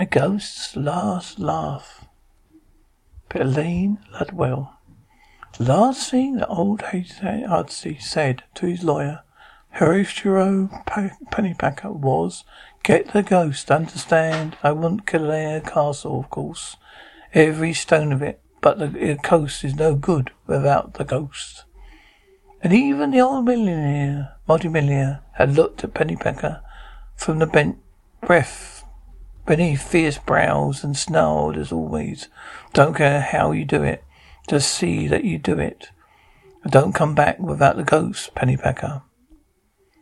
A ghost's last laugh. Elaine Ludwell. Last thing that old Hudsey said to his lawyer, Horatio Pennypacker, was, Get the ghost, understand? I want Kildare Castle, of course. Every stone of it. But the coast is no good without the ghost. And even the old millionaire, multimillionaire, had looked at Pennypacker from the bent breath beneath fierce brows and snarled as always. Don't care how you do it. Just see that you do it. And don't come back without the ghost, Pennypacker.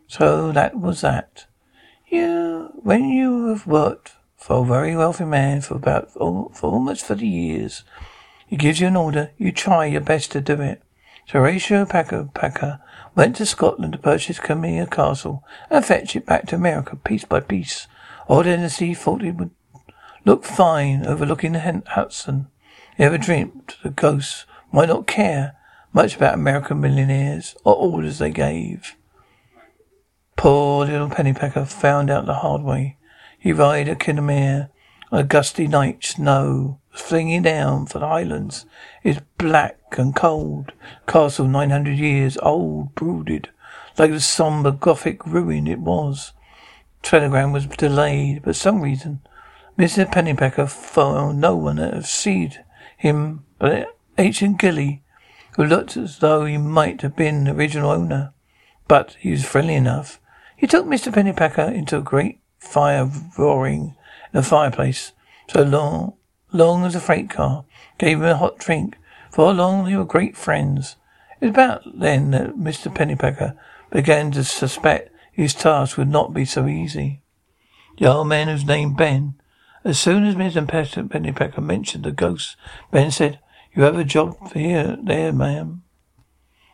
So that was that. You, when you have worked for a very wealthy man for about, for almost 30 years, he gives you an order, you try your best to do it. So Horatio Packer, Packer went to Scotland to purchase Camilla Castle and fetch it back to America piece by piece. Old Hennessy thought it would look fine overlooking the Hudson. He ever dreamed the ghosts might not care much about American millionaires or orders they gave. Poor little Pennypacker found out the hard way. He at Kildare on a gusty night, snow was flinging down for the highlands. It's black and cold. Castle nine hundred years old, brooded like the somber Gothic ruin it was. Telegram was delayed, but some reason Mr. Pennypacker found no one to have seen him but Ancient Gilly, who looked as though he might have been the original owner. But he was friendly enough. He took Mr. Pennypacker into a great fire roaring in the fireplace, so long, long as a freight car, gave him a hot drink. For long they were great friends. It was about then that Mr. Pennypacker began to suspect his task would not be so easy. The old man was named Ben. As soon as Mr. Pennypacker mentioned the ghost, Ben said, You have a job here, there, ma'am.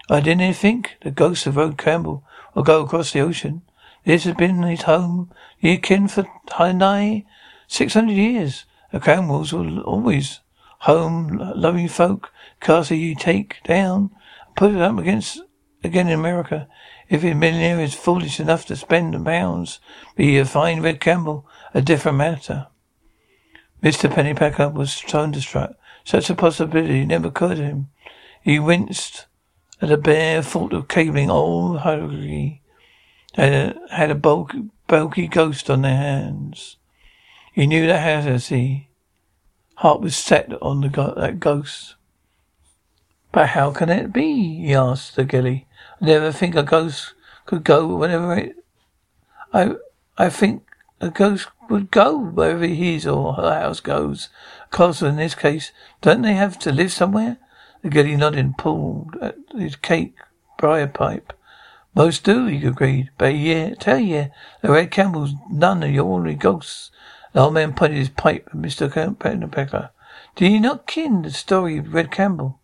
I didn't think the ghost of Red Campbell will go across the ocean. This has been his home, He kin for nigh six hundred years. The Cranwells were always home loving folk. Castle you take down, put it up against again in America. If a millionaire is foolish enough to spend the pounds, be a fine Red Campbell, a different matter. Mr. Pennypacker was thunderstruck. Such a possibility never occurred to him. He winced at the bare thought of cabling old Huggy had a, had a bulky, bulky ghost on their hands. He knew that Hennessy heart was set on the go- that ghost. But how can it be? he asked the gilly. Never think a ghost could go whenever it. I I think a ghost would go wherever his or her house goes. Castle in this case, don't they have to live somewhere? The gilly nodded pulled at his cake briar pipe. Most do, he agreed. But yeah, tell you, the Red Campbell's none of your ordinary ghosts. The old man pointed his pipe at Mr. Pennypacker. Do you not kin the story of Red Campbell?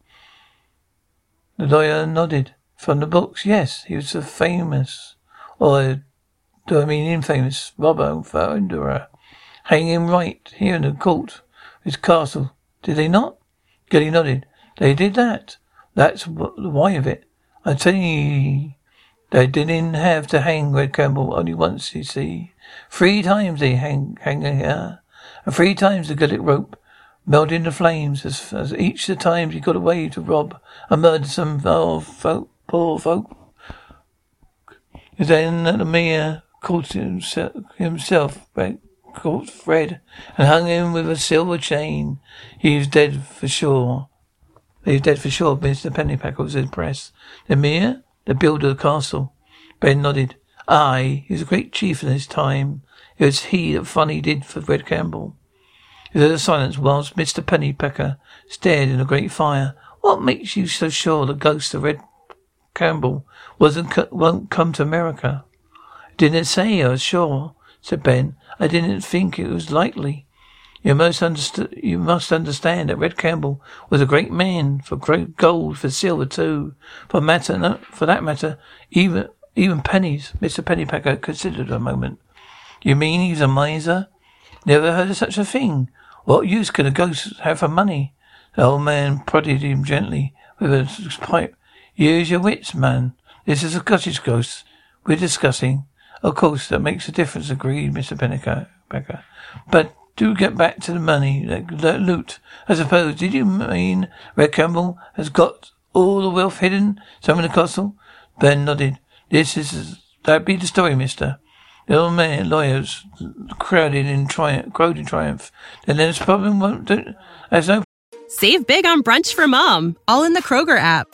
The lawyer nodded. From the books, yes. He was a famous, or do I mean infamous, robber and founderer. hang him uh, right here in the court, his castle. Did they not? Gilly nodded. They did that. That's the why of it. I'm telling you, they didn't have to hang Red Campbell only once, you see. Three times they hang, hang her. And three times the it rope melted into flames as, as each of the times he got away to rob and murder some oh, folk, poor folk. Is Then the mayor caught himself, himself caught Fred and hung him with a silver chain. He was dead for sure. He was dead for sure, Mr. Pennypacker was impressed. The mayor? The builder of the castle. Ben nodded. Aye, he was a great chief in his time. It was he that funny did for Red Campbell. There was a silence whilst Mr. Pennypacker stared in a great fire. What makes you so sure the ghost of Red Campbell wasn't won't come to America? Didn't say I was sure, said Ben. I didn't think it was likely. You must understand. You must understand that Red Campbell was a great man for great gold, for silver too, for matter, no, for that matter, even even pennies. Mister Pennypacker considered a moment. You mean he's a miser? Never heard of such a thing. What use could a ghost have for money? The old man prodded him gently with his pipe. Use your wits, man. This is a cottage ghost we're discussing. Of course, that makes a difference, agreed Mr. Pennypacker. But do get back to the money, that loot. I suppose, did you mean Red Campbell has got all the wealth hidden somewhere in the castle? Ben nodded. This is, that be the story, mister. The old man, lawyers, crowded in triumph, crowed in triumph. Then there's problem won't do. There's no. Save big on brunch for mom, all in the Kroger app.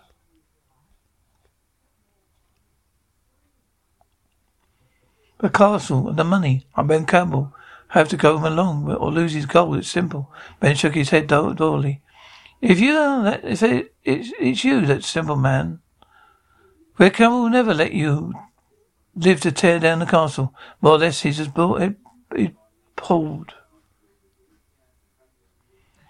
The castle and the money. I'm Ben Campbell. Have to go along or lose his gold. It's simple. Ben shook his head dourly. If you that, if it, it's, it's you, that simple man. Red Campbell will never let you live to tear down the castle. More or less, he's just built it, it pulled.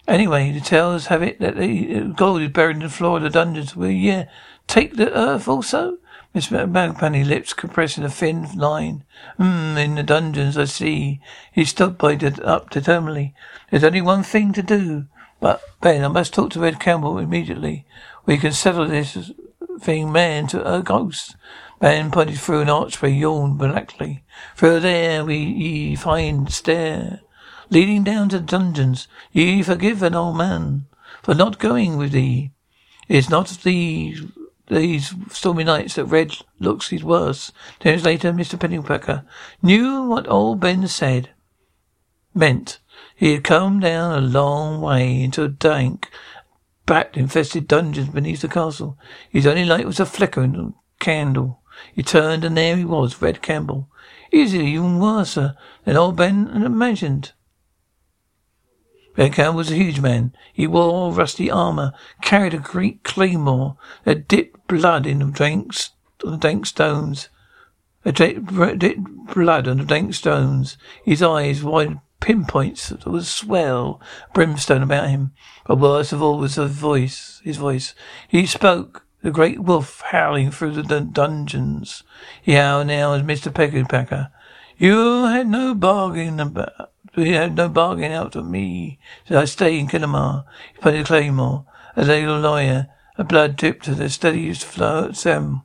Anyway, the tales have it that the uh, gold is buried in the floor of the dungeons. Will you take the earth also? Miss Magpany lips compressing a thin line. Hmm, in the dungeons, I see. He stopped by the, up determinedly. There's only one thing to do. But, Ben, I must talk to Red Campbell immediately. We can settle this thing man to a ghost. Ben pointed through an archway, yawned blackly. Through there we ye find stair, leading down to dungeons. Ye forgive an old man for not going with thee. It's not these these stormy nights that Red looks his worst. Ten years later, Mr. Pennypacker knew what old Ben said meant. He had come down a long way into a dank, bat infested dungeons beneath the castle. His only light was a flickering candle. He turned, and there he was, Red Campbell. He's even worse than old Ben had imagined. Red Campbell was a huge man. He wore rusty armor, carried a great claymore that dipped blood in the dank, the dank stones. It dipped blood on the dank stones. His eyes wide pinpoints. There was swell brimstone about him. But worst of all was his voice. His voice. He spoke the great wolf howling through the dun- dungeons. He howled now as Mr. Pennypacker. You had no bargain about, you had no bargain out of me. So I stay in Killamar. He pointed Claymore. As a little lawyer. A blood dripped to the steady flow at Sam.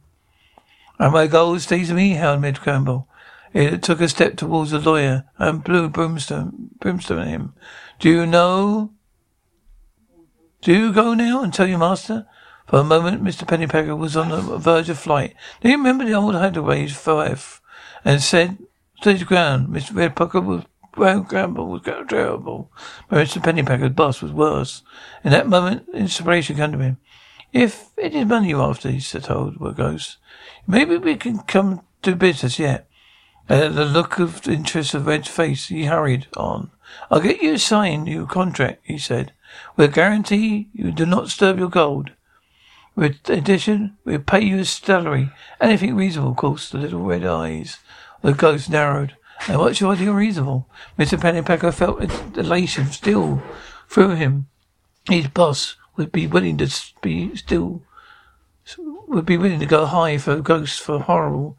And my gold stays with me, howled Mid Campbell. It took a step towards the lawyer and blew brimstone, brimstone at him. Do you know? Do you go now and tell your master? For a moment, Mr. Pennypacker was on the verge of flight. Do you remember the old Hadaway's five? And said, to the ground, Mr. Redpucker was Campbell was terrible, but Mr. Pennypacker's boss was worse. In that moment, inspiration came to him. If it is money you're after, he told the ghost, maybe we can come to business yet. At the look of interest of Red's face, he hurried on. I'll get you to sign your contract, he said. We'll guarantee you do not disturb your gold. With addition, we'll pay you a salary. Anything reasonable, of course. The little red eyes the ghost narrowed. And what's your idea reasonable? Mr. Pennypacker felt elation still through him. His boss would be willing to be still would be willing to go high for ghosts for horrible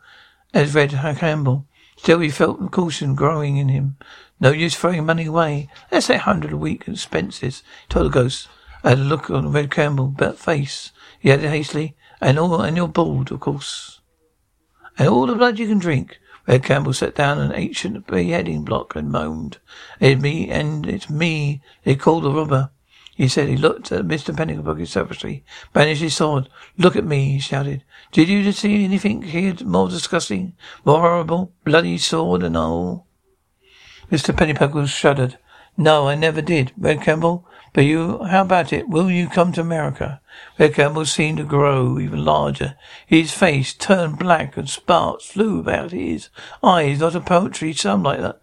as Red Campbell. Still he felt the caution growing in him. No use throwing money away. Let's say a hundred a week expenses, he told the ghost. I had a look on Red Campbell's face. He added hastily, and all and you're bald, of course. And all the blood you can drink. Red Campbell sat down an ancient beheading block and moaned. It's me, and it's me they called the robber. He said he looked at Mr. Pennypacker savagely, brandished his sword. Look at me, he shouted. Did you see anything here more disgusting, more horrible? Bloody sword and all. Mr. Pennypacker shuddered. No, I never did, Red Campbell. You, how about it? Will you come to America? Red Campbell seemed to grow even larger. His face turned black and sparks flew about his eyes. Not a poetry sum like that.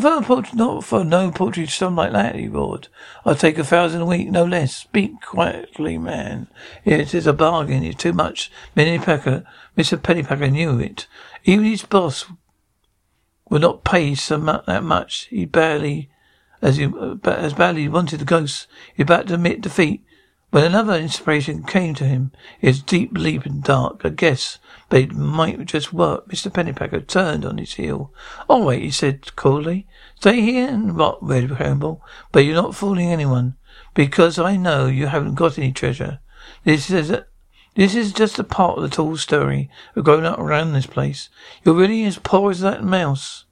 For poetry, not for no poetry sum like that, he roared. I'll take a thousand a week, no less. Speak quietly, man. It is a bargain. It's too much. Pennypacker, Mr. Pennypacker knew it. Even his boss would not pay so much, that much. He barely, as he, uh, as badly wanted the ghost. He about to admit defeat. When another inspiration came to him, his deep, deep and dark. I guess, but it might just work. Mr. Pennypacker turned on his heel. All right, he said coolly. Stay here and rot, Red Campbell, but you're not fooling anyone, because I know you haven't got any treasure. This is a, this is just a part of the tall story of growing up around this place. You're really as poor as that mouse.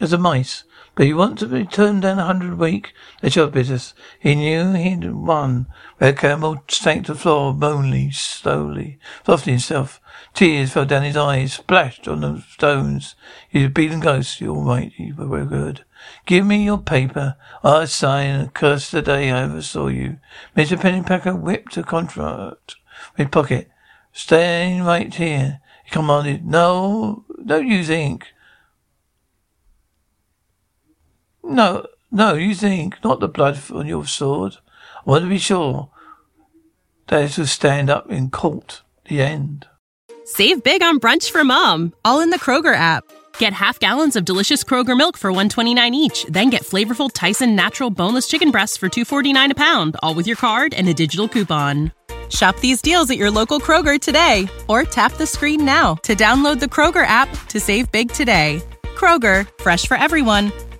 As a mice. But he want to be turned down a hundred a week? That's your business. He knew he'd won. Red Campbell sank to the floor, moanly, slowly, softening himself. Tears fell down his eyes, splashed on the stones. He's a beaten ghost. You're all right. You were good. Give me your paper. I sign and curse the day I ever saw you. Mr. Pennypacker whipped a contract from his pocket. Staying right here. He commanded. No, don't use ink. No, no, you think, not the blood on your sword. I want to be sure that it will stand up in court. The end. Save big on brunch for mom, all in the Kroger app. Get half gallons of delicious Kroger milk for 129 each, then get flavorful Tyson natural boneless chicken breasts for 249 a pound, all with your card and a digital coupon. Shop these deals at your local Kroger today or tap the screen now to download the Kroger app to save big today. Kroger, fresh for everyone.